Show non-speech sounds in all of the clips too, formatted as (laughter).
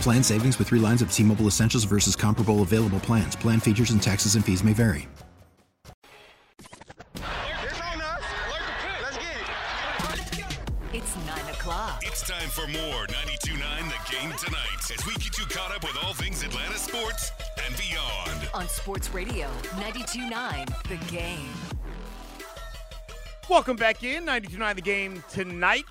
Plan savings with three lines of T Mobile Essentials versus comparable available plans. Plan features and taxes and fees may vary. It's 9 o'clock. It's time for more 92.9 The Game tonight as we get you caught up with all things Atlanta sports and beyond. On Sports Radio 92.9 The Game. Welcome back in 92.9 The Game tonight.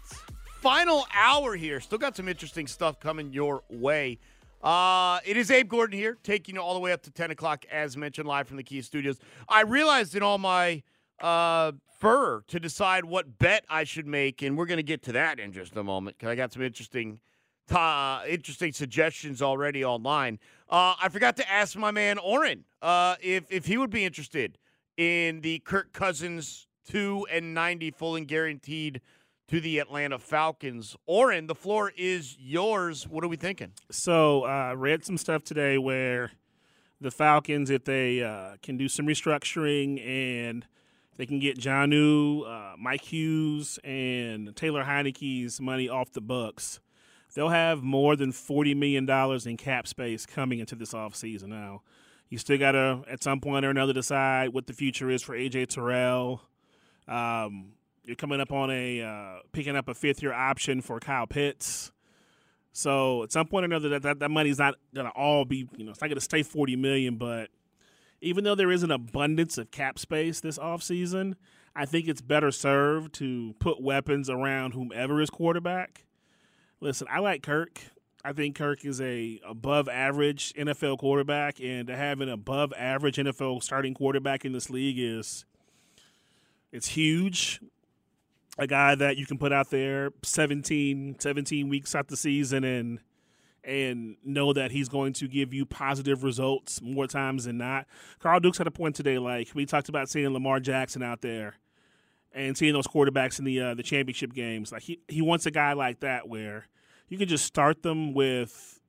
Final hour here. Still got some interesting stuff coming your way. Uh, it is Abe Gordon here, taking you all the way up to 10 o'clock, as mentioned, live from the Kia Studios. I realized in all my uh, fur to decide what bet I should make, and we're going to get to that in just a moment because I got some interesting, uh, interesting suggestions already online. Uh, I forgot to ask my man Oren uh, if if he would be interested in the Kirk Cousins two and ninety full and guaranteed to the Atlanta Falcons. Oren, the floor is yours. What are we thinking? So I uh, read some stuff today where the Falcons, if they uh, can do some restructuring and they can get Jonnu, uh, Mike Hughes, and Taylor Heinicke's money off the books, they'll have more than $40 million in cap space coming into this offseason now. You still got to, at some point or another, decide what the future is for A.J. Terrell. Um, you're coming up on a uh, picking up a fifth year option for Kyle Pitts. So at some point or another, that, that, that money's not gonna all be you know it's not gonna stay forty million. But even though there is an abundance of cap space this offseason, I think it's better served to put weapons around whomever is quarterback. Listen, I like Kirk. I think Kirk is a above average NFL quarterback, and to have an above average NFL starting quarterback in this league is it's huge a guy that you can put out there 17, 17 weeks out the season and and know that he's going to give you positive results more times than not. Carl Dukes had a point today, like we talked about seeing Lamar Jackson out there and seeing those quarterbacks in the uh, the championship games. Like he, he wants a guy like that where you can just start them with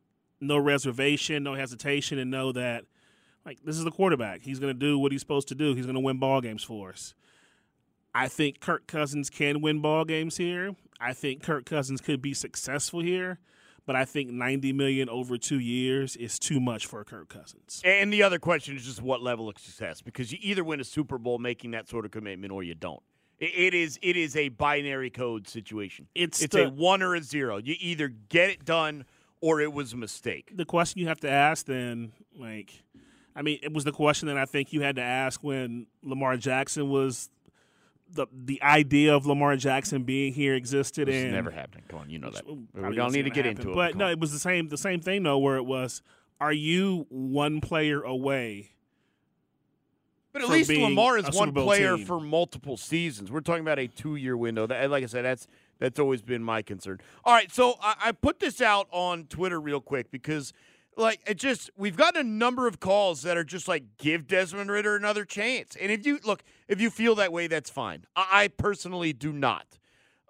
no reservation, no hesitation, and know that like this is the quarterback. He's going to do what he's supposed to do. He's going to win ball games for us. I think Kirk Cousins can win ball games here. I think Kirk Cousins could be successful here, but I think 90 million over 2 years is too much for Kirk Cousins. And the other question is just what level of success because you either win a Super Bowl making that sort of commitment or you don't. It is it is a binary code situation. It's it's the, a 1 or a 0. You either get it done or it was a mistake. The question you have to ask then like I mean, it was the question that I think you had to ask when Lamar Jackson was the the idea of Lamar Jackson being here existed It's never happened. Come on, you know that. Probably We don't need to get happen. into it. But Come no, on. it was the same the same thing though, where it was, are you one player away? But at least Lamar is one player team. for multiple seasons. We're talking about a two-year window. That, like I said, that's that's always been my concern. All right, so I, I put this out on Twitter real quick because, like, it just we've gotten a number of calls that are just like give Desmond Ridder another chance. And if you look, if you feel that way, that's fine. I, personally do not.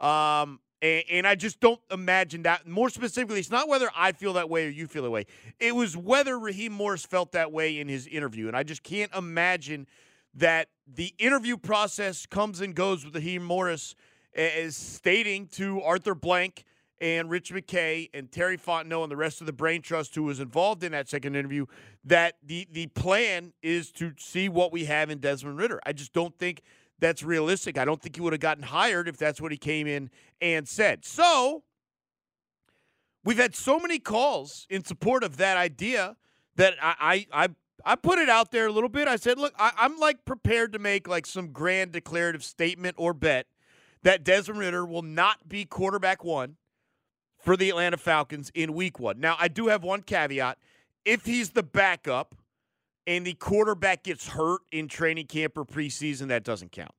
Um, and, and I just don't imagine that. More specifically, it's not whether I feel that way or you feel that way. It was whether Raheem Morris felt that way in his interview. And I just can't imagine that the interview process comes and goes with Raheem Morris as stating to Arthur Blank and Rich McKay and Terry Fontenot and the rest of the brain trust who was involved in that second interview that the the plan is to see what we have in Desmond Ridder. I just don't think that's realistic. I don't think he would have gotten hired if that's what he came in and said. So we've had so many calls in support of that idea that I I I, I put it out there a little bit. I said, look, I, I'm like prepared to make like some grand declarative statement or bet that Desmond Ridder will not be quarterback one for the Atlanta Falcons in week one. Now, I do have one caveat. If he's the backup and the quarterback gets hurt in training camp or preseason, that doesn't count.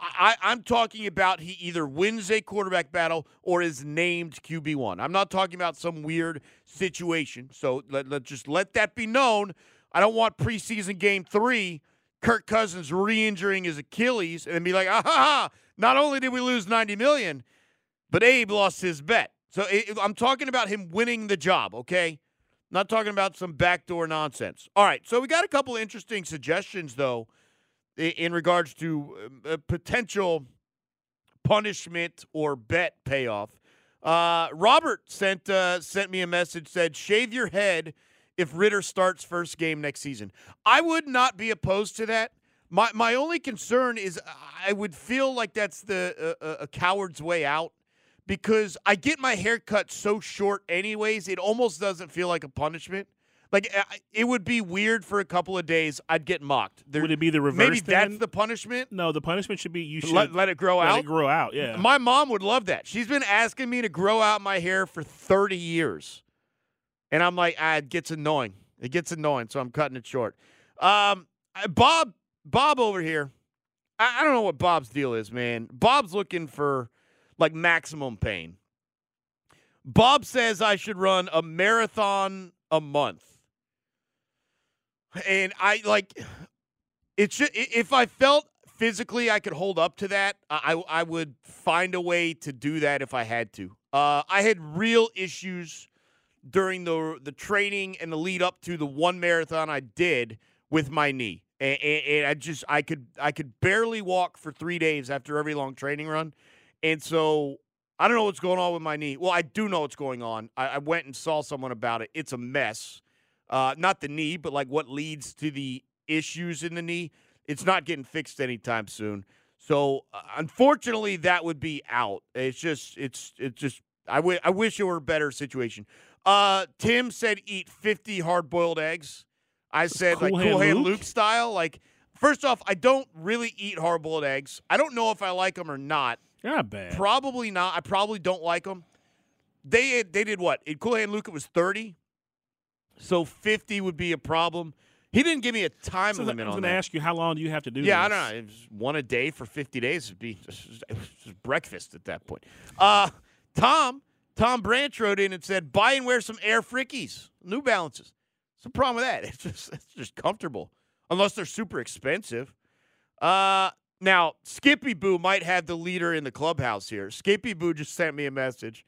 I, I'm talking about he either wins a quarterback battle or is named QB1. I'm not talking about some weird situation. So let, let just let that be known. I don't want preseason game three, Kirk Cousins re-injuring his Achilles and be like, ah ha ha, not only did we lose 90 million, but Abe lost his bet. So it, I'm talking about him winning the job, okay? Not talking about some backdoor nonsense. All right, so we got a couple interesting suggestions though in regards to a potential punishment or bet payoff. Uh, Robert sent uh, sent me a message said shave your head if Ridder starts first game next season. I would not be opposed to that. My my only concern is I would feel like that's the uh, a coward's way out because I get my hair cut so short anyways. It almost doesn't feel like a punishment. Like it would be weird for a couple of days. I'd get mocked. There, would it be the reverse? Maybe then? that's the punishment. No, the punishment should be you should let, let it grow let out. Let it grow out. Yeah. My mom would love that. She's been asking me to grow out my hair for thirty years, and I'm like, ah, it gets annoying. It gets annoying, so I'm cutting it short. Um, Bob, Bob over here. I, I don't know what Bob's deal is, man. Bob's looking for like maximum pain. Bob says I should run a marathon a month. And I like it should if I felt physically I could hold up to that, I I would find a way to do that if I had to. Uh, I had real issues during the the training and the lead up to the one marathon I did with my knee, and, and, and I just I could I could barely walk for three days after every long training run, and so I don't know what's going on with my knee. Well, I do know what's going on. I, I went and saw someone about it. It's a mess. Uh, not the knee, but like what leads to the issues in the knee. It's not getting fixed anytime soon. So uh, unfortunately, that would be out. It's just, it's, it's just. I, w- I wish it were a better situation. Uh, Tim said eat 50 hard boiled eggs. I said cool like hand cool hand Luke? Luke style. Like first off, I don't really eat hard boiled eggs. I don't know if I like them or not. Not bad. Probably not. I probably don't like them. They they did what? In Cool Hand Luke, it was 30. So 50 would be a problem. He didn't give me a time So limit I was going to ask you how long do you have to do yeah, I don't know. It was one a day for 50 days would be just, just breakfast at that point. Uh, Tom, Tom Branch wrote in and said, buy and wear some Air Frickies, New Balances. What's the problem with that? (laughs) It's just, it's just comfortable, unless they're super expensive. Uh, now, Skippy Boo might have the leader in the clubhouse here. Skippy Boo just sent me a message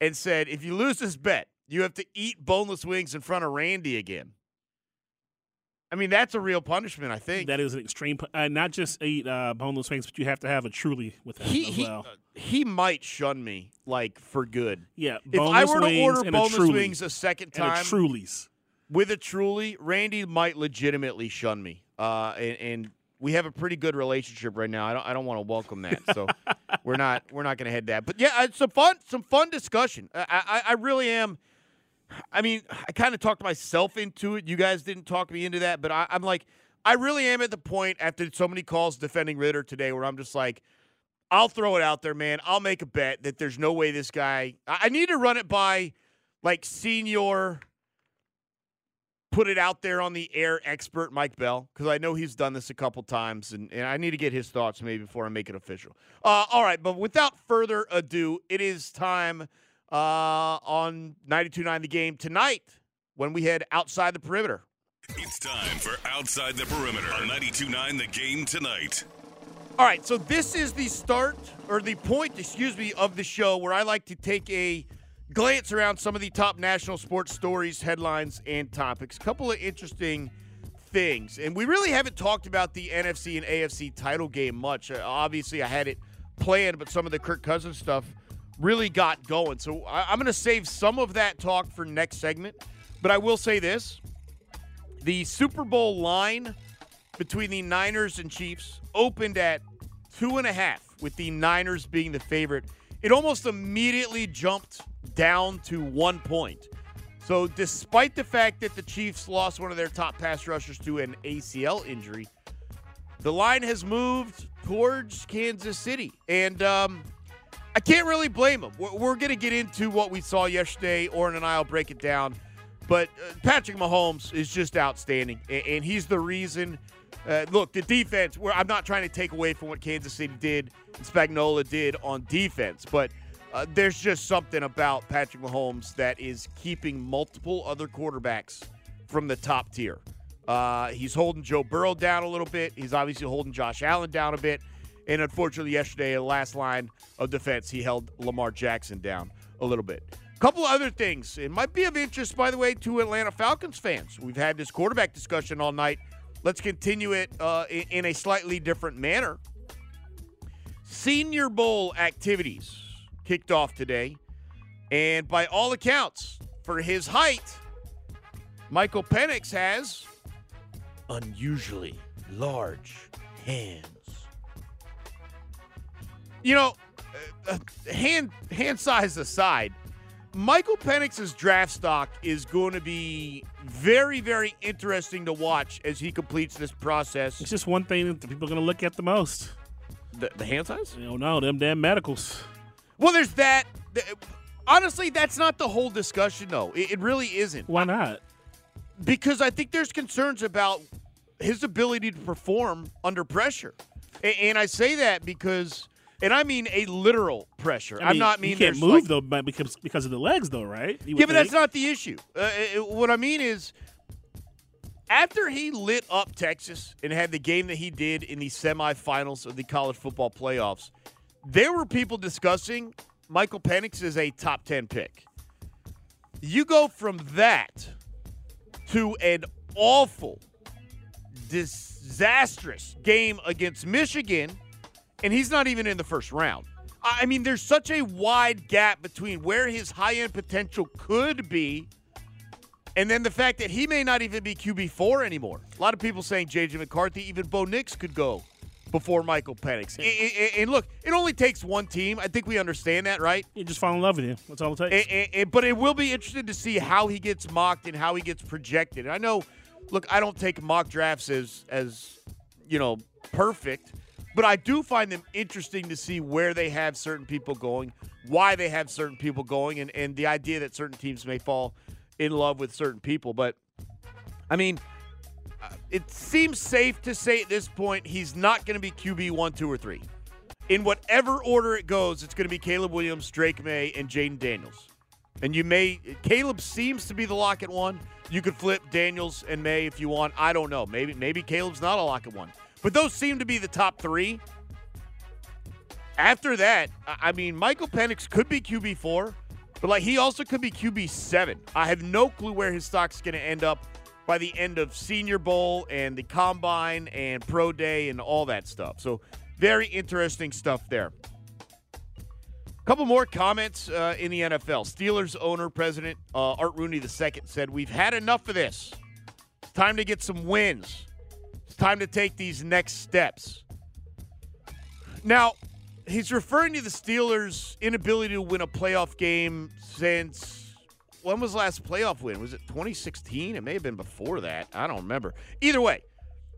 and said, if you lose this bet, you have to eat boneless wings in front of Randy again. I mean, that's a real punishment, I think. That is an extreme. Uh, not just eat uh, boneless wings, but you have to have a truly with that he as he, well. uh, he might shun me like for good. yeah, If I were to order boneless a wings a second and a time Trulies. with a truly, Randy might legitimately shun me. Uh, and, and we have a pretty good relationship right now. I don't I don't want to welcome that, so (laughs) we're not we're not going to head that. But yeah, it's some fun some fun discussion. I I, I really am. I mean, I kind of talked myself into it. You guys didn't talk me into that, but I, I'm like, I really am at the point after so many calls defending Ridder today where I'm just like, I'll throw it out there, man. I'll make a bet that there's no way this guy. I, I need to run it by like senior, put it out there on the air expert Mike Bell because I know he's done this a couple times, and, and I need to get his thoughts maybe before I make it official. Uh, all right, but without further ado, it is time uh, on 92.9 The Game tonight when we head outside the perimeter. It's time for Outside the Perimeter on 92.9 The Game tonight. All right, so this is the start or the point, excuse me, of the show where I like to take a glance around some of the top national sports stories, headlines, and topics. A couple of interesting things. And we really haven't talked about the NFC and AFC title game much. Uh, obviously, I had it planned, but some of the Kirk Cousins stuff really got going. So I- I'm going to save some of that talk for next segment. But I will say this the Super Bowl line between the Niners and Chiefs opened at two and a half, with the Niners being the favorite. It almost immediately jumped down to one point. So, despite the fact that the Chiefs lost one of their top pass rushers to an ACL injury, the line has moved towards Kansas City. And um, I can't really blame them. We're, we're going to get into what we saw yesterday. Oren and I will break it down. But uh, Patrick Mahomes is just outstanding, and, and he's the reason. Uh, look, the defense. I'm not trying to take away from what Kansas City did, and Spagnuolo did on defense, but uh, there's just something about Patrick Mahomes that is keeping multiple other quarterbacks from the top tier. Uh, he's holding Joe Burrow down a little bit. He's obviously holding Josh Allen down a bit. And unfortunately, yesterday, the last line of defense, he held Lamar Jackson down a little bit. A couple other things. It might be of interest, by the way, to Atlanta Falcons fans. We've had this quarterback discussion all night. Let's continue it uh, in, in a slightly different manner. Senior Bowl activities kicked off today. And by all accounts, for his height, Michael Penix has unusually large hands. You know, uh, uh, hand hand size aside, Michael Penix's draft stock is going to be very, very interesting to watch as he completes this process. It's just one thing that people are going to look at the most. The, the hand size? You don't know them damn medicals. Well, there's that. Honestly, that's not the whole discussion, though. It, really isn't. Why not? because I think there's concerns about his ability to perform under pressure. And, I say that because, and I mean a literal pressure. I I'm not mean he can't move like- though but because because of the legs though, right? Yeah, but that's not the issue. Uh, it- what I mean is, after he lit up Texas and had the game that he did in the semifinals of the college football playoffs, there were people discussing Michael Penix as a top 10 pick. You go from that to an awful, disastrous game against Michigan, and he's not even in the first round. I I mean, there's such a wide gap between where his high end potential could be and then the fact that he may not even be QB4 anymore. A lot of people saying J.J. McCarthy, even Bo Nix could go before Michael Penix. I- And look, it only takes one team. I think we understand that, right? You just fall in love with him. That's all it takes. And- and- and- but it will be interesting to see how he gets mocked and how he gets projected. I know, look, I don't take mock drafts as as you know perfect, but I do find them interesting to see where they have certain people going, why they have certain people going, and and the idea that certain teams may fall in love with certain people. But I mean. It seems safe to say at this point he's not going to be QB one, two, or three. In whatever order it goes, it's going to be Caleb Williams, Drake Maye, and Jayden Daniels. And you may Caleb seems to be the lock at one. You could flip Daniels and Maye if you want. I don't know. Maybe maybe Caleb's not a lock at one. But those seem to be the top three. After that, I mean, Michael Penix could be QB four, but like he also could be QB seven. I have no clue where his stock's going to end up by the end of Senior Bowl and the Combine and Pro Day and all that stuff. So very interesting stuff there. A Couple more comments uh, in the NFL. Steelers owner, president uh, Art Rooney II said, We've had enough of this. It's time to get some wins. It's time to take these next steps. Now, he's referring to the Steelers' inability to win a playoff game since when was last playoff win? Was it 2016? It may have been before that. I don't remember. Either way,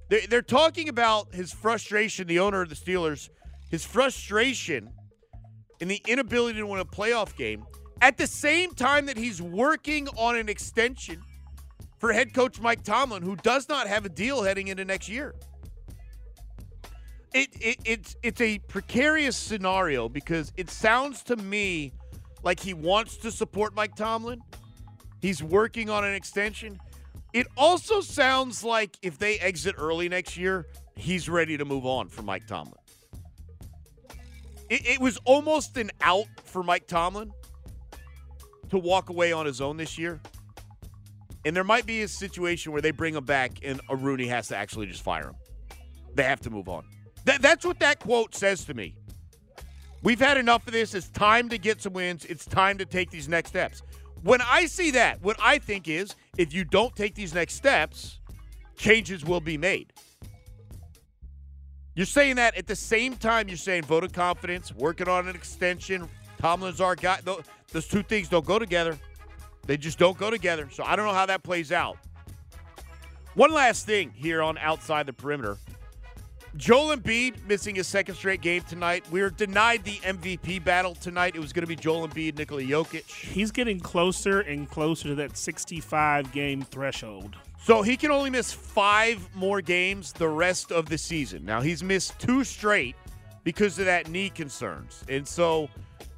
they- they're talking about his frustration, the owner of the Steelers, his frustration in the inability to win a playoff game at the same time that he's working on an extension for head coach Mike Tomlin, who does not have a deal heading into next year. It, it it's it's a precarious scenario because it sounds to me like he wants to support Mike Tomlin. He's working on an extension. It also sounds like if they exit early next year, he's ready to move on for Mike Tomlin. It, it was almost an out for Mike Tomlin to walk away on his own this year. And there might be a situation where they bring him back and a Rooney has to actually just fire him. They have to move on. That, that's what that quote says to me. We've had enough of this. It's time to get some wins. It's time to take these next steps. When I see that, what I think is if you don't take these next steps, changes will be made. You're saying that at the same time you're saying vote of confidence, working on an extension. Tomlin's our guy. Those two things don't go together. They just don't go together. So I don't know how that plays out. One last thing here on outside the perimeter. Joel Embiid missing his second straight game tonight. We were denied the MVP battle tonight. It was going to be Joel Embiid, Nikola Jokic. He's getting closer and closer to that 65 game threshold. So he can only miss five more games the rest of the season. Now he's missed two straight because of that knee concerns. And so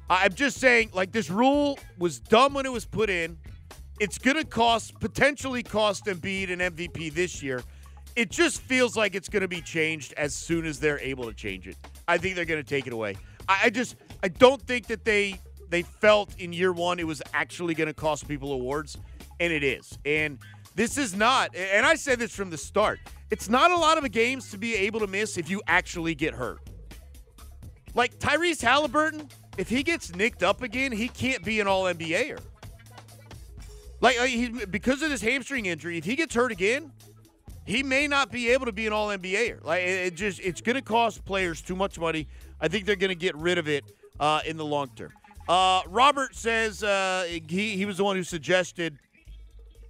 I'm just saying, like, this rule was dumb when it was put in. It's going to cost, potentially cost Embiid an MVP this year. It just feels like it's going to be changed as soon as they're able to change it. I think they're going to take it away. I, I just, I don't think that they they felt in year one it was actually going to cost people awards, and it is. And this is not, and I said this from the start. It's not a lot of games to be able to miss if you actually get hurt. Like Tyrese Halliburton, if he gets nicked up again, he can't be an All NBAer. Like, like he, because of this hamstring injury, if he gets hurt again, he may not be able to be an All NBAer. Like, it, just it's going to cost players too much money. I think they're going to get rid of it uh, in the long term. Uh, Robert says uh, he he was the one who suggested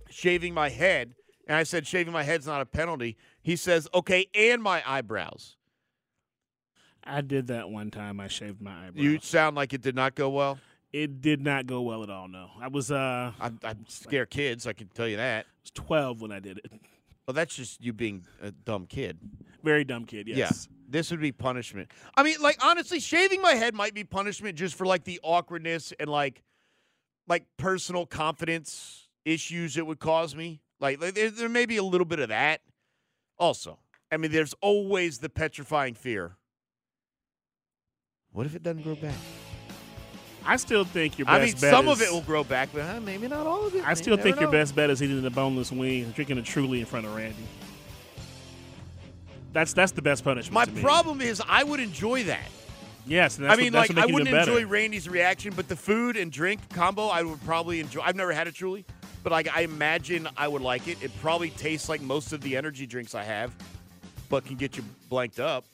shaving my head, and I said shaving my head's not a penalty. He says okay, and my eyebrows. I did that one time. I shaved my eyebrows. You sound like it did not go well. It did not go well at all. No, I was uh, I I'm, I'm scare kids. I can tell you that. It was 12 when I did it. Well, that's just you being a dumb kid. Very dumb kid. Yes. Yeah. This would be punishment. I mean, like honestly, shaving my head might be punishment just for like the awkwardness and like like personal confidence issues it would cause me. Like, like there, there may be a little bit of that. Also, I mean, there's always the petrifying fear. What if it doesn't grow back? I still think your best I mean, bet some is, of it will grow back, but maybe not all of it. I still think your know. best bet is eating the boneless wing and drinking a truly in front of Randy. That's that's the best punishment. My problem is I would enjoy that. Yes, and that's I mean, what, like I wouldn't enjoy Randy's reaction, but the food and drink combo, I would probably enjoy. I've never had it truly, but like I imagine I would like it. It probably tastes like most of the energy drinks I have, but can get you blanked up.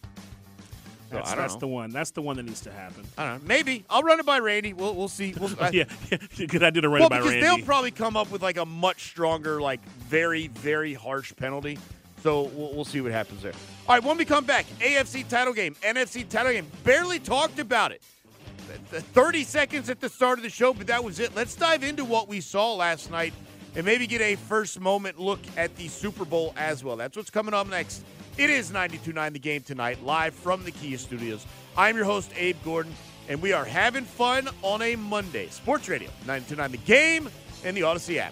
That's, I that's know. the one. That's the one that needs to happen. I don't know. Maybe I'll run it by Randy. We'll we'll see. We'll, (laughs) I- yeah, yeah, (laughs) good idea to run well, by because Randy. they'll probably come up with like a much stronger, like very very harsh penalty. So we'll, we'll see what happens there. All right, when we come back, AFC title game, NFC title game. Barely talked about it. 30 seconds at the start of the show, but that was it. Let's dive into what we saw last night and maybe get a first moment look at the Super Bowl as well. That's what's coming up next. It is 92.9 The Game tonight, live from the Kia Studios. I'm your host, Abe Gordon, and we are having fun on a Monday. Sports Radio, 92.9 The Game, and the Odyssey app.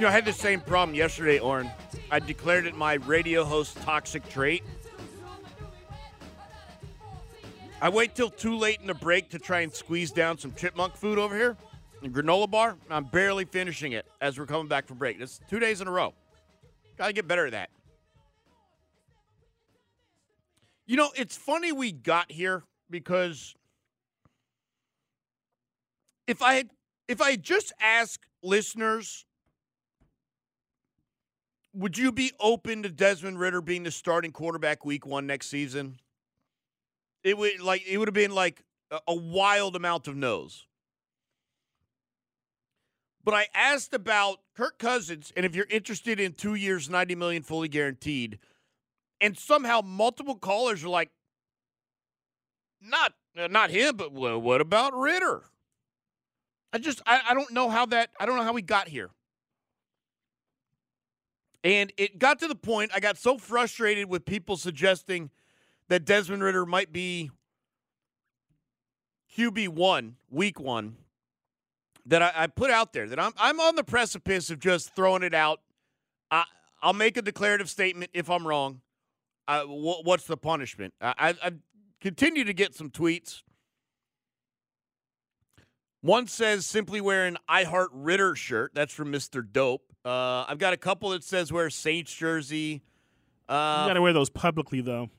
You know, I had the same problem yesterday, Oren. I declared it my radio host toxic trait. I wait till too late in the break to try and squeeze down some chipmunk food over here, a granola bar. I'm barely finishing it as we're coming back from break. It's two days in a row. Gotta get better at that. You know, it's funny we got here because if I had if I had just asked listeners would you be open to Desmond Ridder being the starting quarterback week one next season? It would like it would have been like a, wild amount of no's. But I asked about Kirk Cousins, and if you're interested in two years, 90 million fully guaranteed, and somehow multiple callers are like, not uh, not him, but what about Ridder? I just I, I don't know how that I don't know how we got here. And it got to the point I got so frustrated with people suggesting that Desmond Ridder might be QB one, week one, that I, I, put out there that I'm I'm on the precipice of just throwing it out. I, I'll make a declarative statement if I'm wrong. Wh- what's the punishment? I, I continue to get some tweets. One says simply wear an I Heart Ridder shirt. That's from Mr. Dope. Uh, I've got a couple that says wear Saints jersey. Uh, you got to wear those publicly, though.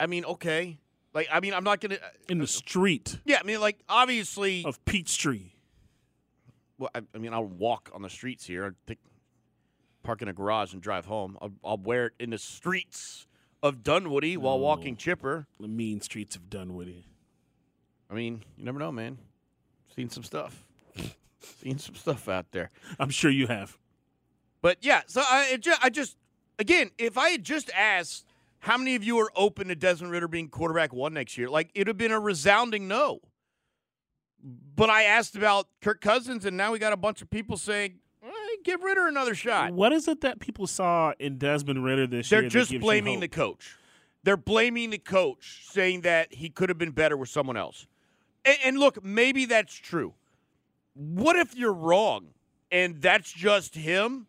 I mean, okay. Like, I mean, I'm not gonna in the street. Yeah, I mean, like, obviously of Peachtree. Well, I, I mean, I'll walk on the streets here. I think park in a garage and drive home. I'll, I'll wear it in the streets of Dunwoody while walking Chipper. The mean streets of Dunwoody. I mean, you never know, man. Seen some stuff. (laughs) Seen some stuff out there. I'm sure you have. But yeah, so I just, I just again, if I had just asked how many of you are open to Desmond Ridder being quarterback one next year, like it'd have been a resounding no. But I asked about Kirk Cousins, and now we got a bunch of people saying, eh, "Give Ridder another shot." What is it that people saw in Desmond Ridder this They're year? They're just blaming the coach. They're blaming the coach, saying that he could have been better with someone else. And, and look, maybe that's true. What if you're wrong, and that's just him?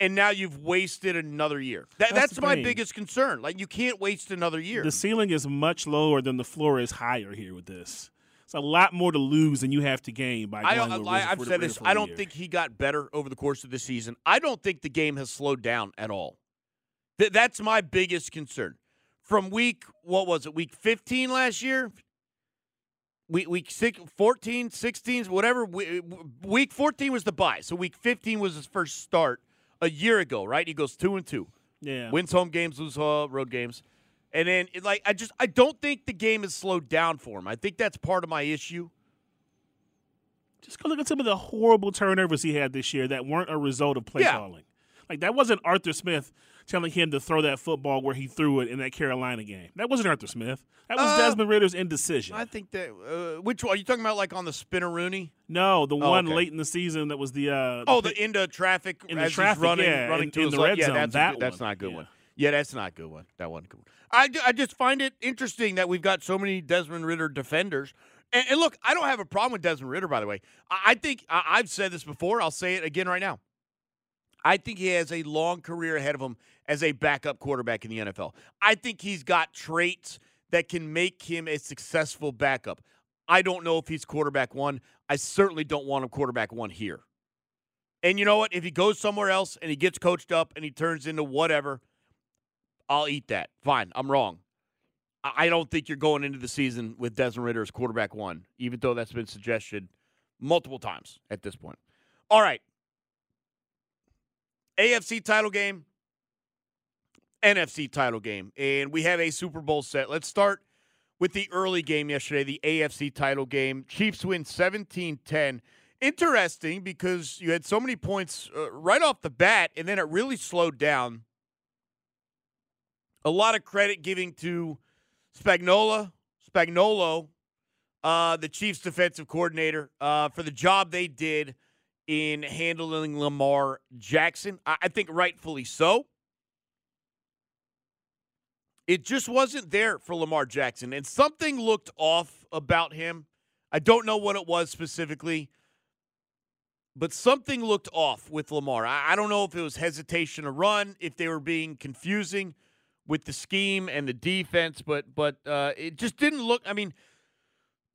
And now you've wasted another year. That, that's, that's my biggest concern. Like you can't waste another year. The ceiling is much lower than the floor is higher here with this. It's a lot more to lose than you have to gain by going I, I, have said this. I don't year. think he got better over the course of the season. I don't think the game has slowed down at all. Th- that's my biggest concern. From week, what was it, week 15 last year? Week, week six, 14, 16, whatever. Week 14 was the bye. So week 15 was his first start a year ago, right? He goes two and two. Yeah. Wins home games, loses road games. And then, it, like, I just I don't think the game has slowed down for him. I think that's part of my issue. Just go look at some of the horrible turnovers he had this year that weren't a result of play yeah. calling. Like that wasn't Arthur Smith telling him to throw that football where he threw it in that Carolina game. That wasn't Arthur Smith. That was uh, Desmond Ridder's indecision. I think that. Uh, which one are you talking about? Like on the spinner Rooney? No, the oh, one okay. late in the season that was the. Uh, oh, the, the into traffic in the traffic, running, yeah, running in, to in the red yeah, zone. That's, that good, that's not a good yeah. one. Yeah, that's not a good one. That one. Good one. I, I just find it interesting that we've got so many Desmond Ridder defenders. And, and look, I don't have a problem with Desmond Ridder, by the way. I, I think I, I've said this before. I'll say it again right now. I think he has a long career ahead of him as a backup quarterback in the NFL. I think he's got traits that can make him a successful backup. I don't know if he's quarterback one. I certainly don't want him quarterback one here. And you know what? If he goes somewhere else and he gets coached up and he turns into whatever, I'll eat that. Fine. I'm wrong. I don't think you're going into the season with Desmond Ridder as quarterback one, even though that's been suggested multiple times at this point. All right. AFC title game, NFC title game, and we have a Super Bowl set. Let's start with the early game yesterday, the AFC title game. Chiefs win 17 10. Interesting because you had so many points uh, right off the bat, and then it really slowed down. A lot of credit giving to Spagnola, Spagnuolo, uh, the Chiefs defensive coordinator, uh, for the job they did in handling Lamar Jackson. I, think rightfully so. It just wasn't there for Lamar Jackson, and something looked off about him. I don't know what it was specifically, but something looked off with Lamar. I, I don't know if it was hesitation to run, if they were being confusing with the scheme and the defense, but but uh, it just didn't look. I mean,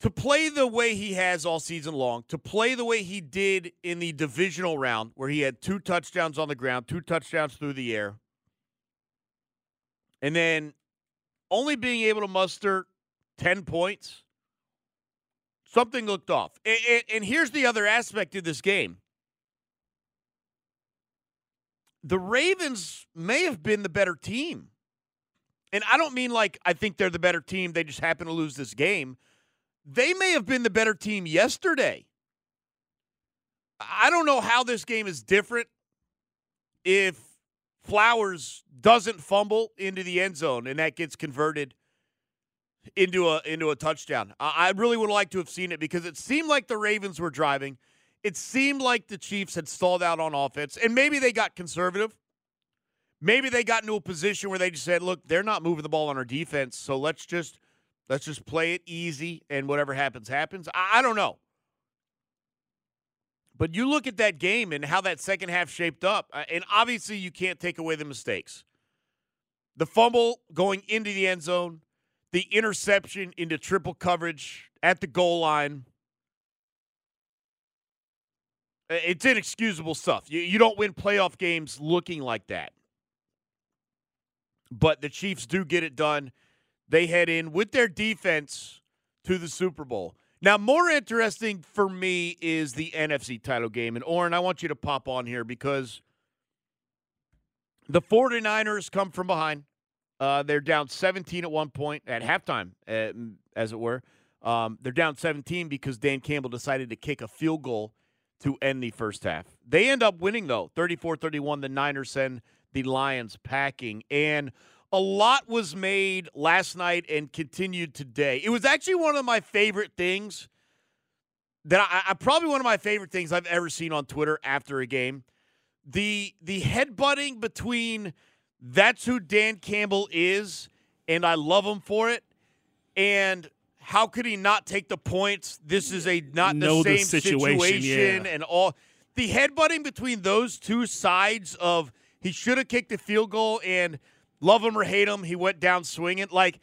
to play the way he has all season long, to play the way he did in the divisional round, where he had two touchdowns on the ground, two touchdowns through the air, and then only being able to muster 10 points, something looked off. And, and, and, here's the other aspect of this game the Ravens may have been the better team. And I don't mean like I think they're the better team, they just happen to lose this game. They may have been the better team yesterday. I don't know how this game is different if Flowers doesn't fumble into the end zone and that gets converted into a into a touchdown. I really would like to have seen it because it seemed like the Ravens were driving. It seemed like the Chiefs had stalled out on offense, and maybe they got conservative. Maybe they got into a position where they just said, "Look, they're not moving the ball on our defense, so let's just let's just play it easy, and whatever happens, happens." I, I don't know. But you look at that game and how that second half shaped up, uh, and obviously you can't take away the mistakes. The fumble going into the end zone, the interception into triple coverage at the goal line. It's inexcusable stuff. You, you don't win playoff games looking like that. But the Chiefs do get it done. They head in with their defense to the Super Bowl. Now, more interesting for me is the NFC title game. And Oren, I want you to pop on here because the 49ers come from behind. Uh, they're down 17 at one point at halftime, uh, as it were. Um, they're down 17 because Dan Campbell decided to kick a field goal to end the first half. They end up winning, though, 34 31. The Niners send the Lions packing. And a lot was made last night and continued today. It was actually one of my favorite things that I, I probably one of my favorite things I've ever seen on Twitter after a game. The the headbutting between that's who Dan Campbell is, and I love him for it. And how could he not take the points? This is a not the same the situation, situation yeah. and all the headbutting between those two sides of he should have kicked the field goal and love him or hate him, he went down swinging. Like,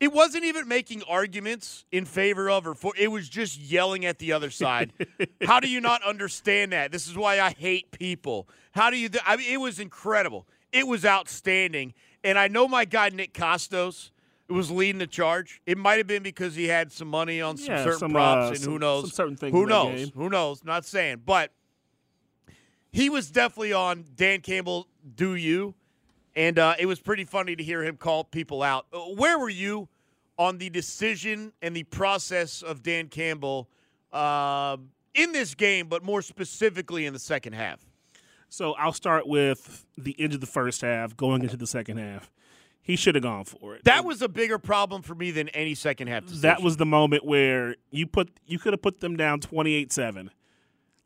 it wasn't even making arguments in favor of or for. It was just yelling at the other side. (laughs) How do you not understand that? This is why I hate people. How do you? Th- I mean, it was incredible. It was outstanding. And I know my guy Nick Kostos was leading the charge. It might have been because he had some money on some yeah, certain some, props, uh, and some, who knows? certain things. Who knows? Who knows? Not saying, but he was definitely on Dan Campbell. Do you? And uh, it was pretty funny to hear him call people out. Uh, where were you on the decision and the process of Dan Campbell uh, in this game, but more specifically in the second half? So I'll start with the end of the first half, going into the second half. He should have gone for it. That was a bigger problem for me than any second half. Decision. That was the moment where you put you could have put them down twenty eight seven,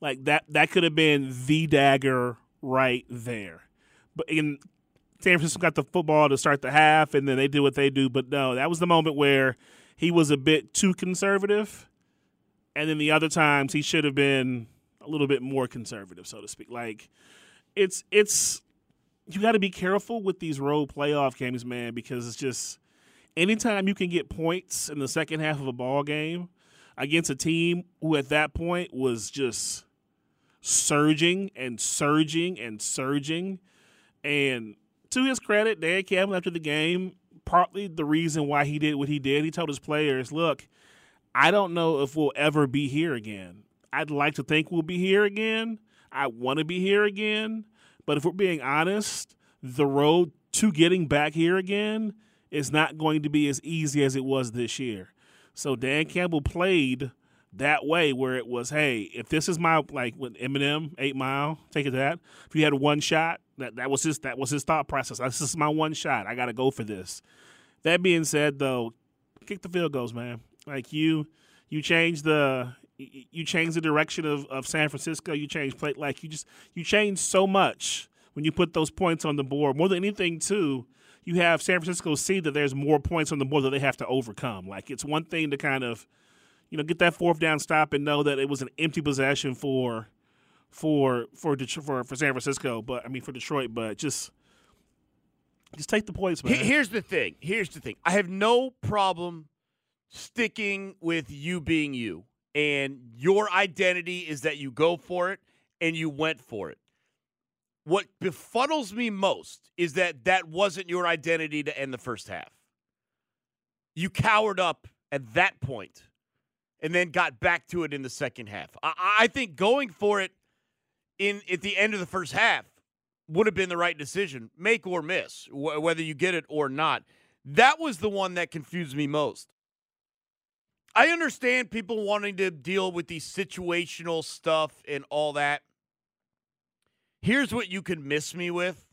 like that. That could have been the dagger right there. But in San Francisco got the football to start the half, and then they do what they do. But no, that was the moment where he was a bit too conservative, and then the other times he should have been a little bit more conservative, so to speak. Like it's it's you got to be careful with these road playoff games, man, because it's just anytime you can get points in the second half of a ball game against a team who at that point was just surging and surging and surging and to his credit, Dan Campbell after the game, partly the reason why he did what he did, he told his players, "Look, I don't know if we'll ever be here again. I'd like to think we'll be here again. I want to be here again, But if we're being honest, the road to getting back here again is not going to be as easy as it was this year. So Dan Campbell played that way where it was, hey, if this is my like with Eminem, Eight Mile, take it to that. If you had one shot, that that was his that was his thought process. This is my one shot. I got to go for this. That being said, though, kick the field goals, man. Like you, you change the you change the direction of, of San Francisco. You change play like you just you change so much when you put those points on the board. More than anything, too, you have San Francisco see that there's more points on the board that they have to overcome. Like it's one thing to kind of you know get that fourth down stop and know that it was an empty possession for for for Detroit, for for San Francisco, but I mean for Detroit, but just just take the points, man. Here's the thing. Here's the thing. I have no problem sticking with you being you. And your identity is that you go for it and you went for it. What befuddles me most is that that wasn't your identity to end the first half. You cowered up at that point and then got back to it in the second half. I, I think going for it in at the end of the first half would have been the right decision, make or miss, wh- whether you get it or not. That was the one that confused me most. I understand people wanting to deal with the situational stuff and all that. Here's what you can miss me with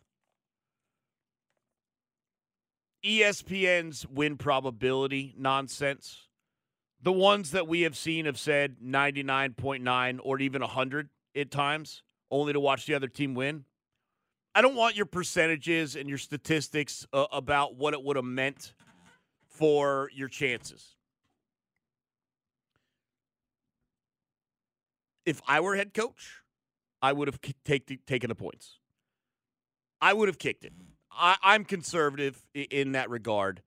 ESPN's win probability nonsense. The ones that we have seen have said 99.9 or even 100 at times, only to watch the other team win. I don't want your percentages and your statistics uh, about what it would have meant for your chances. If I were head coach, I would have take, taken the points. I would have kicked it. I, I'm conservative in that regard.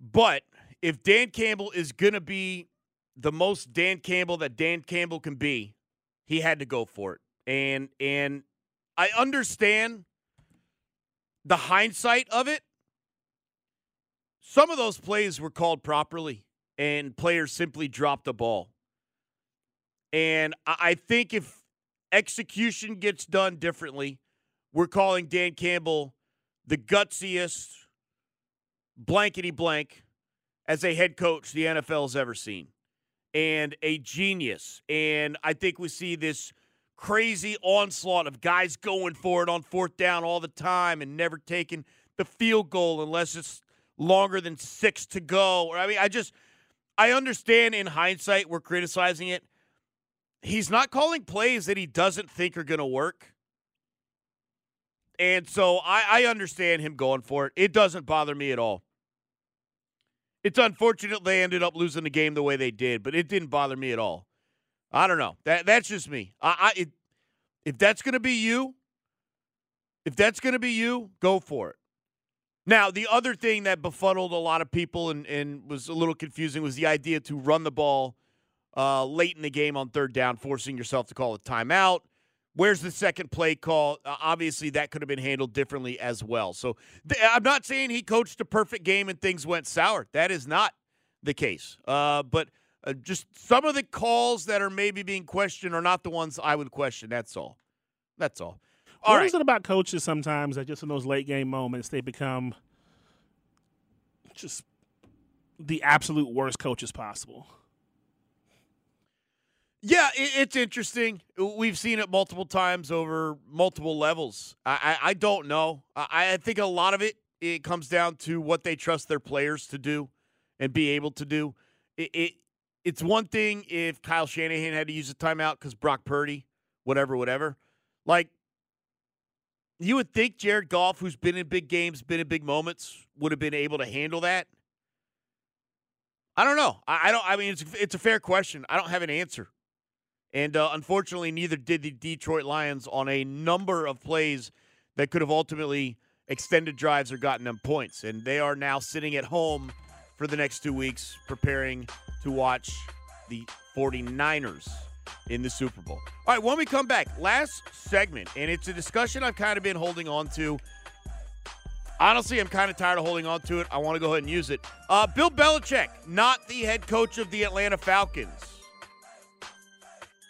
But if Dan Campbell is going to be the most Dan Campbell that Dan Campbell can be, he had to go for it. And and I understand the hindsight of it. Some of those plays were called properly and players simply dropped the ball. And I think if execution gets done differently, we're calling Dan Campbell the gutsiest blankety blank as a head coach the NFL's ever seen and a genius. And I think we see this crazy onslaught of guys going for it on fourth down all the time and never taking the field goal unless it's longer than six to go. Or I mean, I just, I understand in hindsight we're criticizing it he's not calling plays that he doesn't think are going to work. And so I, I, understand him going for it. It doesn't bother me at all. It's unfortunate they ended up losing the game the way they did, but it didn't bother me at all. I don't know. That that's just me. I, I it, if that's going to be you, if that's going to be you, go for it. Now, the other thing that befuddled a lot of people and, and was a little confusing was the idea to run the ball uh, late in the game on third down, forcing yourself to call a timeout. Where's the second play call? Uh, obviously, that could have been handled differently as well. So th- I'm not saying he coached a perfect game and things went sour. That is not the case. Uh, but uh, just some of the calls that are maybe being questioned are not the ones I would question. That's all. That's all. all what right. is it about coaches sometimes that just in those late game moments they become just the absolute worst coaches possible? Yeah, it's interesting. We've seen it multiple times over multiple levels. I, I, I don't know. I, I think a lot of it it comes down to what they trust their players to do and be able to do. It, it it's one thing if Kyle Shanahan had to use a timeout because Brock Purdy, whatever, whatever. Like you would think Jared Goff, who's been in big games, been in big moments, would have been able to handle that. I don't know. I, I don't. I mean, it's it's a fair question. I don't have an answer. And uh, unfortunately, neither did the Detroit Lions on a number of plays that could have ultimately extended drives or gotten them points. And they are now sitting at home for the next two weeks, preparing to watch the 49ers in the Super Bowl. All right, when we come back, last segment, and it's a discussion I've kind of been holding on to. Honestly, I'm kind of tired of holding on to it. I want to go ahead and use it. Uh, Bill Belichick, not the head coach of the Atlanta Falcons.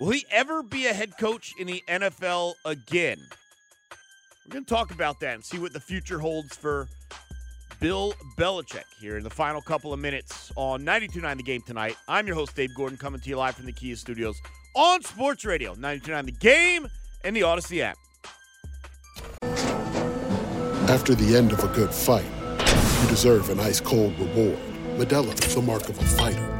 Will he ever be a head coach in the NFL again? We're going to talk about that and see what the future holds for Bill Belichick here in the final couple of minutes on 92.9 The Game tonight. I'm your host, Dave Gordon, coming to you live from the Kia Studios on Sports Radio, 92.9 The Game and the Odyssey app. After the end of a good fight, you deserve an ice-cold reward. Modelo the mark of a fighter.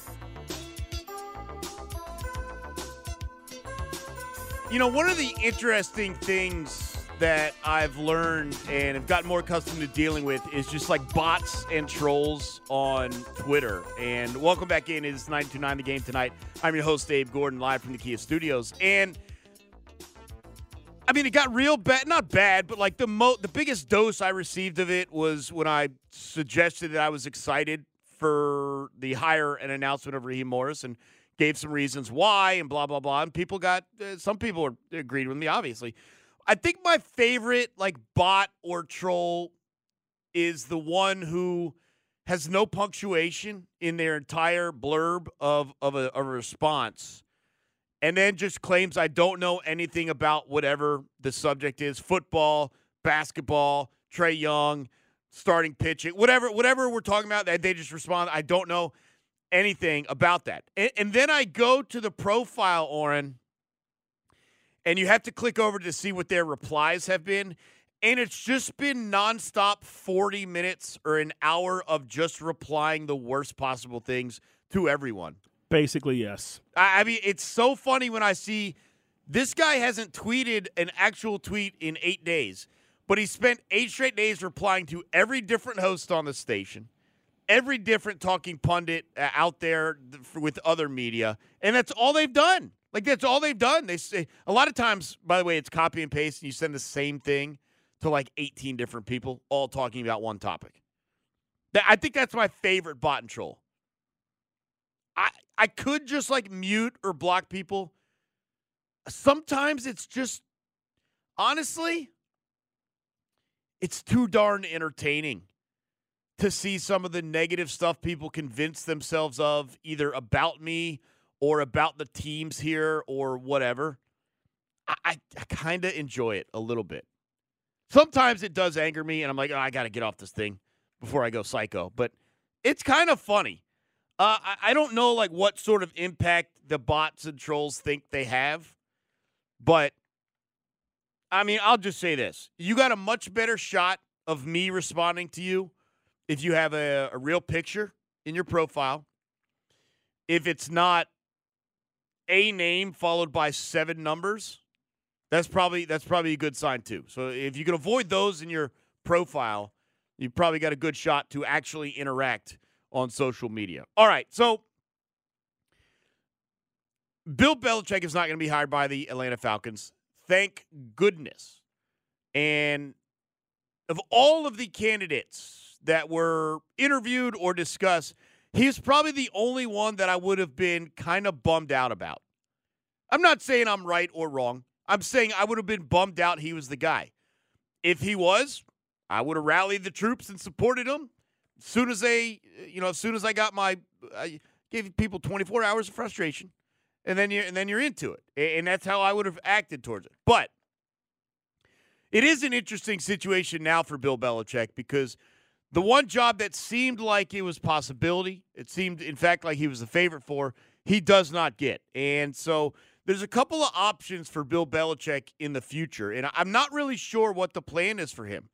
You know, one of the interesting things that I've learned and have gotten more accustomed to dealing with is just like bots and trolls on Twitter. And welcome back in. It is 929 The Game tonight. I'm your host, Dave Gordon, live from the Kia Studios. And I mean, it got real bad. Not bad, but like the mo- the biggest dose I received of it was when I suggested that I was excited for the hire and announcement of Raheem Morris and gave some reasons why and blah blah blah. And people got uh, some people were, agreed with me. Obviously, I think my favorite like bot or troll is the one who has no punctuation in their entire blurb of of a, a response and then just claims I don't know anything about whatever the subject is football, basketball, Trae Young, starting pitching, whatever whatever we're talking about. They just respond, I don't know anything about that. And, and then I go to the profile, Oren, and you have to click over to see what their replies have been. And it's just been nonstop 40 minutes or an hour of just replying the worst possible things to everyone. Basically, yes. I mean, it's so funny when I see this guy hasn't tweeted an actual tweet in eight days, but he spent eight straight days replying to every different host on the station, every different talking pundit uh, out there with other media, and that's all they've done. Like that's all they've done. They say a lot of times, by the way, it's copy and paste, and you send the same thing to like 18 different people, all talking about one topic. I think that's my favorite bot and troll. I I could just like mute or block people. Sometimes it's just honestly it's too darn entertaining to see some of the negative stuff people convince themselves of either about me or about the teams here or whatever. I, I, kind of enjoy it a little bit. Sometimes it does anger me, and I'm like, oh, I got to get off this thing before I go psycho. But it's kind of funny. Uh, I, I don't know like what sort of impact the bots and trolls think they have, but I mean, I'll just say this: you got a much better shot of me responding to you if you have a, a real picture in your profile. If it's not a name followed by seven numbers, that's probably that's probably a good sign too. So if you can avoid those in your profile, you've probably got a good shot to actually interact on social media. All right, so Bill Belichick is not going to be hired by the Atlanta Falcons. Thank goodness. And of all of the candidates that were interviewed or discussed, he's probably the only one that I would have been kind of bummed out about. I'm not saying I'm right or wrong. I'm saying I would have been bummed out he was the guy. If he was, I would have rallied the troops and supported him As soon as they, you know, as soon as I got my, I gave people 24 hours of frustration, and then you're and then you're into it, and that's how I would have acted towards it. But it is an interesting situation now for Bill Belichick because the one job that seemed like it was possibility, it seemed in fact like he was the favorite for, he does not get, and so. There's a couple of options for Bill Belichick in the future, and I'm not really sure what the plan is for him.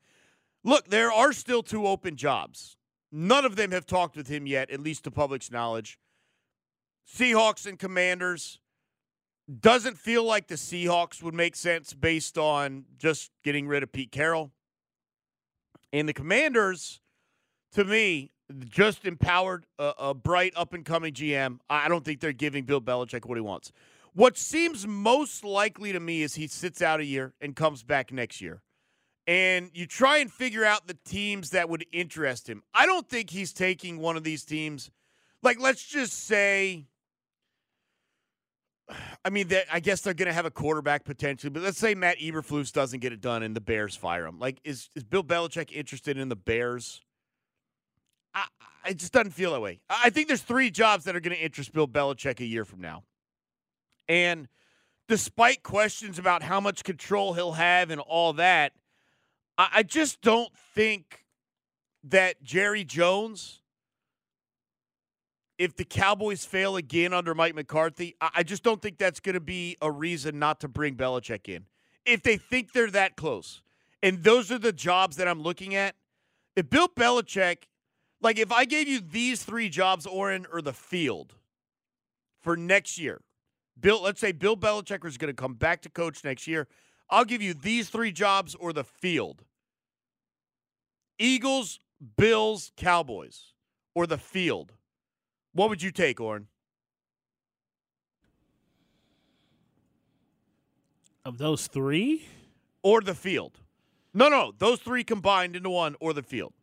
Look, there are still two open jobs None of them have talked with him yet, at least to public's knowledge. Seahawks and Commanders doesn't feel like the Seahawks would make sense based on just getting rid of Pete Carroll. And the Commanders, to me, just empowered a, a bright up and coming GM. I don't think they're giving Bill Belichick what he wants. What seems most likely to me is he sits out a year and comes back next year. And you try and figure out the teams that would interest him. I don't think he's taking one of these teams. Like, let's just say I mean, I guess they're going to have a quarterback potentially, but let's say Matt Eberflus doesn't get it done and the Bears fire him. Like, is is Bill Belichick interested in the Bears? I, it just doesn't feel that way. I think there's three jobs that are going to interest Bill Belichick a year from now, and despite questions about how much control he'll have and all that, I, I just don't think that Jerry Jones if the Cowboys fail again under Mike McCarthy, I just don't think that's going to be a reason not to bring Belichick in. If they think they're that close, and those are the jobs that I'm looking at, if Bill Belichick, like if I gave you these three jobs, Oren, or the field for next year, Bill, let's say Bill Belichick is going to come back to coach next year. I'll give you these three jobs or the field Eagles, Bills, Cowboys, or the field. What would you take, Oren? Of those three? Or the field. No, no, those three combined into one or the field.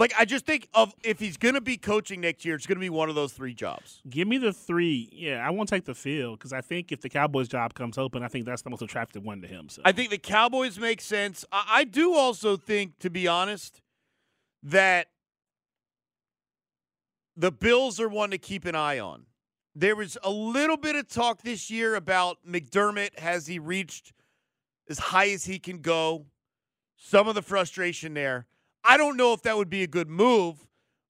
Like I just think of if he's going to be coaching next year, it's going to be one of those three jobs. Give me the three. Yeah, I won't take the field because I think if the Cowboys job comes open, I think that's the most attractive one to him. So I think the Cowboys make sense. I, I do also think, to be honest, that the Bills are one to keep an eye on. There was a little bit of talk this year about McDermott. Has he reached as high as he can go? Some of the frustration there. I don't know if that would be a good move,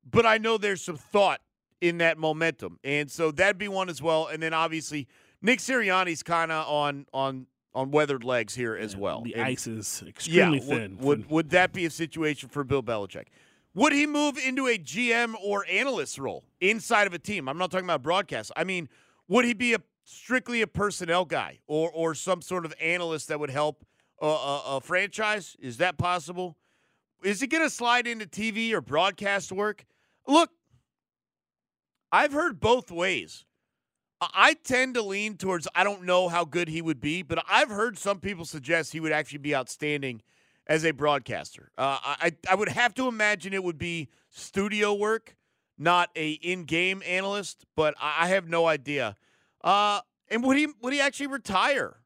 but I know there's some thought in that momentum. And so that'd be one as well. And then obviously Nick Sirianni's kind of on on on weathered legs here as yeah, well. The and, ice is extremely yeah, thin. Would, would, would that be a situation for Bill Belichick? Would he move into a GM or analyst role inside of a team? I'm not talking about broadcast. I mean, would he be a strictly a personnel guy or or some sort of analyst that would help a, a, a franchise? Is that possible? Is he going to slide into TV or broadcast work? Look, I've heard both ways. I tend to lean towards I don't know how good he would be, but I've heard some people suggest he would actually be outstanding as a broadcaster. Uh, I I would have to imagine it would be studio work, not a in-game analyst. But I have no idea. Uh, and would he would he actually retire?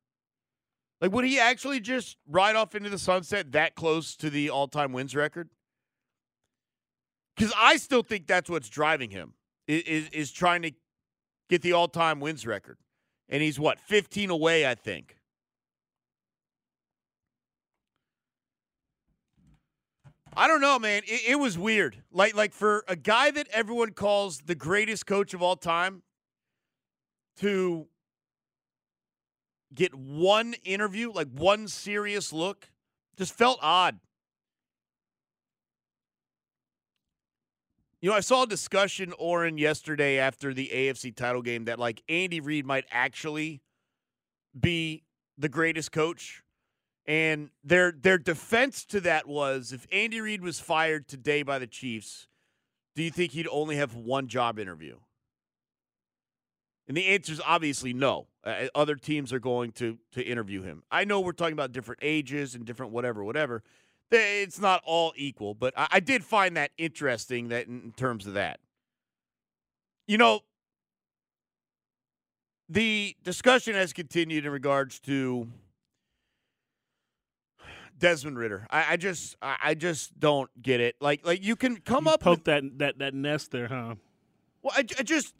Like, would he actually just ride off into the sunset that close to the all-time wins record? Because I still think that's what's driving him is is trying to get the all-time wins record, and he's what 15 away, I think. I don't know, man. It, it, was weird. Like like for a guy that everyone calls the greatest coach of all time to get one interview, like one serious look, just felt odd. You know, I saw a discussion, Oren, yesterday after the AFC title game that like Andy Reid might actually be the greatest coach and their their defense to that was if Andy Reid was fired today by the Chiefs, do you think he'd only have one job interview? And the answer is obviously no. Uh, other teams are going to to interview him. I know we're talking about different ages and different whatever, whatever. It's not all equal, but I, I did find that interesting that in terms of that. You know, the discussion has continued in regards to Desmond Ridder. I, I just I just don't get it. Like like you can come you up poke with, that that that nest there, huh? Well, I, I just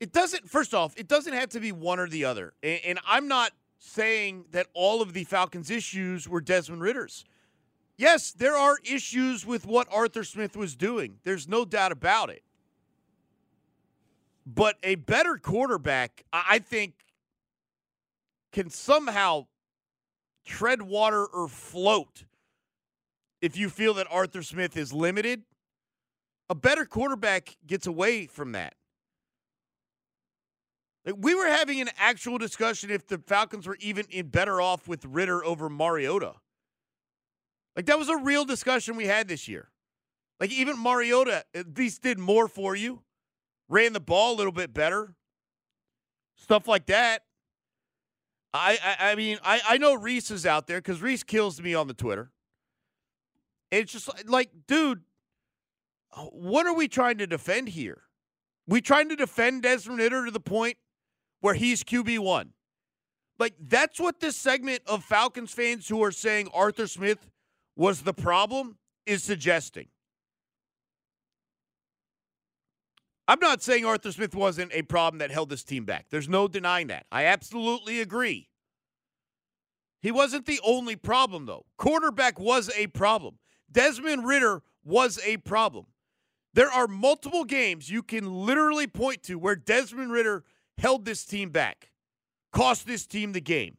it doesn't. First off, it doesn't have to be one or the other. And, and I'm not saying that all of the Falcons' issues were Desmond Ridder's. Yes, there are issues with what Arthur Smith was doing. There's no doubt about it. But a better quarterback, I think, can somehow tread water or float if you feel that Arthur Smith is limited, a better quarterback gets away from that. We were having an actual discussion if the Falcons were even better off with Ridder over Mariota. Like that was a real discussion we had this year. Like even Mariota at least did more for you, ran the ball a little bit better, stuff like that. I I, I mean I, I know Reese is out there because Reese kills me on the Twitter. It's just like, like, dude, what are we trying to defend here? We trying to defend Desmond Ridder to the point where he's QB one. Like that's what this segment of Falcons fans who are saying Arthur Smith was the problem is suggesting. I'm not saying Arthur Smith wasn't a problem that held this team back. There's no denying that. I absolutely agree. He wasn't the only problem, though. Quarterback was a problem. Desmond Ridder was a problem. There are multiple games you can literally point to where Desmond Ridder held this team back, cost this team the game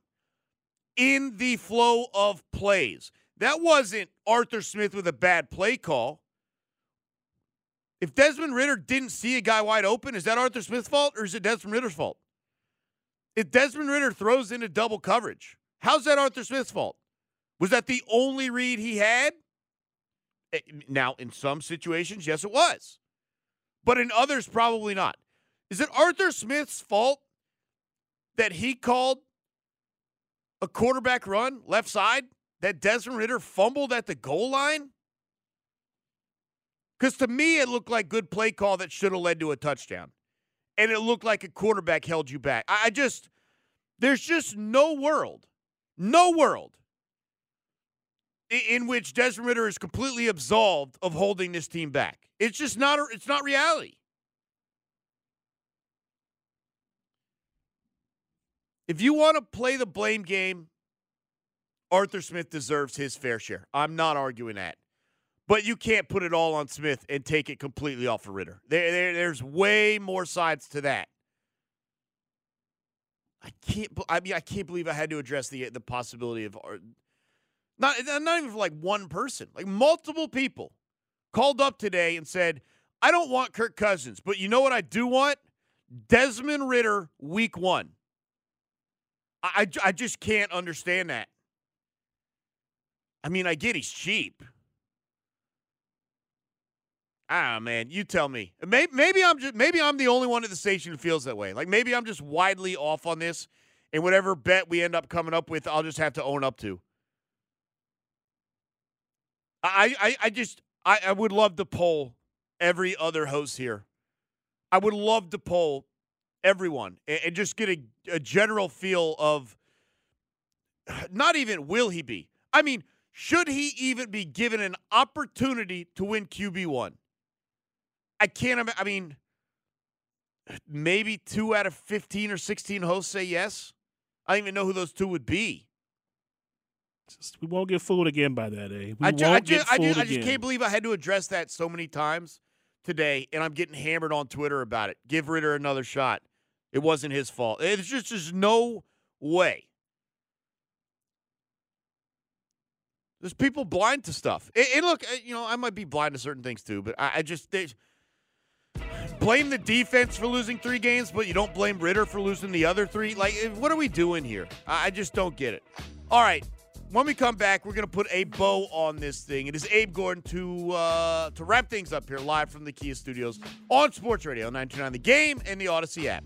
in the flow of plays. That wasn't Arthur Smith with a bad play call. If Desmond Ridder didn't see a guy wide open, is that Arthur Smith's fault or is it Desmond Ridder's fault? If Desmond Ridder throws into double coverage, how's that Arthur Smith's fault? Was that the only read he had? Eh, now, in some situations, yes, it was. But in others, probably not. Is it Arthur Smith's fault that he called a quarterback run left side that Desmond Ridder fumbled at the goal line? Because to me, it looked like good play call that should have led to a touchdown. And it looked like a quarterback held you back. I just, there's just no world, no world in which Desmond Ridder is completely absolved of holding this team back. It's just not, it's not reality. If you want to play the blame game, Arthur Smith deserves his fair share. I'm not arguing that. But you can't put it all on Smith and take it completely off of Ridder. There, there, there's way more sides to that. I can't. I mean, I can't believe I had to address the the possibility of uh, not not even for like one person, like multiple people called up today and said, "I don't want Kirk Cousins, but you know what I do want? Desmond Ridder, Week One." I, I, just can't understand that. I mean, I get he's cheap. Ah, man, you tell me. Maybe, maybe I'm just maybe I'm the only one at the station who feels that way. Like maybe I'm just widely off on this, and whatever bet we end up coming up with, I'll just have to own up to. I, I, I just I, I would love to poll every other host here. I would love to poll everyone and, just get a, a general feel of (sighs) not even will he be. I mean, should he even be given an opportunity to win QB1? I can't, I mean, (sighs) maybe two out of 15 or 16 hosts say yes. I don't even know who those two would be. Just, we won't get fooled again by that, eh? We I, ju- won't I, ju- get I, ju- I just can't believe I had to address that so many times today, and I'm getting hammered on Twitter about it. Give Ridder another shot. It wasn't his fault. It's just there's no way. There's people blind to stuff. And, and look, uh, you know, I might be blind to certain things too, but I, I just they, blame the defense for losing three games, but you don't blame Ridder for losing the other three. Like, eh, what are we doing here? I, I just don't get it. All right. When we come back, we're going to put a bow on this thing. It is Abe Gordon to uh, to wrap things up here live from the Kia Studios on Sports Radio 929 The Game and the Odyssey app.